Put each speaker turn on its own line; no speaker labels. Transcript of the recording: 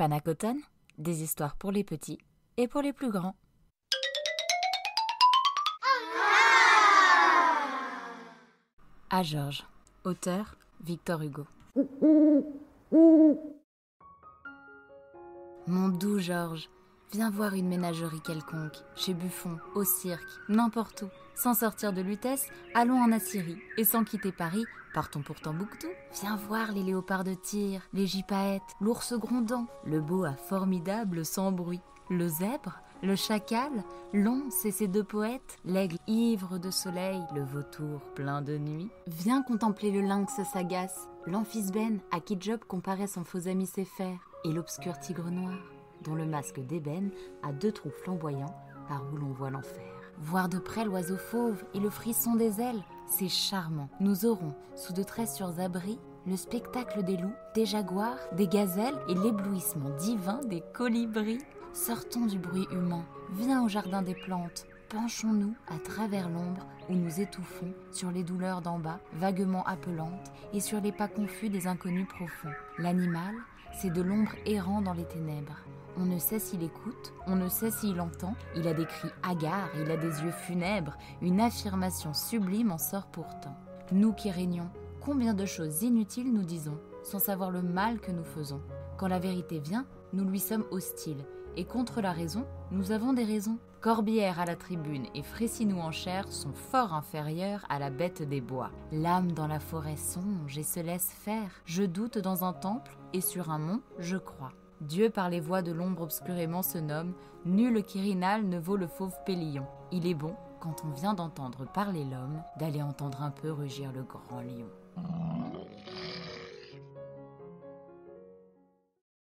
Panacoton, des histoires pour les petits et pour les plus grands. À Georges, auteur Victor Hugo. Mon doux Georges, viens voir une ménagerie quelconque, chez Buffon, au cirque, n'importe où. Sans sortir de Lutèce, allons en Assyrie, et sans quitter Paris, partons pour Tombouctou. Viens voir les léopards de tir, les gypaètes, l'ours grondant, le boa formidable sans bruit, le zèbre, le chacal, l'once et ses deux poètes, l'aigle ivre de soleil, le vautour plein de nuit. Viens contempler le lynx sagace, l'amphibène à qui Job comparait son faux ami Sépher, et l'obscur tigre noir, dont le masque d'ébène a deux trous flamboyants par où l'on voit l'enfer. Voir de près l'oiseau fauve et le frisson des ailes, c'est charmant. Nous aurons, sous de très sûrs abris, le spectacle des loups, des jaguars, des gazelles et l'éblouissement divin des colibris. Sortons du bruit humain, viens au jardin des plantes, penchons-nous à travers l'ombre où nous étouffons sur les douleurs d'en bas, vaguement appelantes, et sur les pas confus des inconnus profonds. L'animal, c'est de l'ombre errant dans les ténèbres. On ne sait s'il écoute, on ne sait s'il entend, il a des cris hagards, il a des yeux funèbres, une affirmation sublime en sort pourtant. Nous qui régnons, combien de choses inutiles nous disons, sans savoir le mal que nous faisons. Quand la vérité vient, nous lui sommes hostiles, et contre la raison, nous avons des raisons. Corbière à la tribune et Frécinou en chair sont fort inférieurs à la bête des bois. L'âme dans la forêt songe et se laisse faire. Je doute dans un temple et sur un mont je crois. Dieu par les voies de l'ombre obscurément se nomme, nul quirinal ne vaut le fauve pélillon. Il est bon, quand on vient d'entendre parler l'homme, d'aller entendre un peu rugir le grand lion.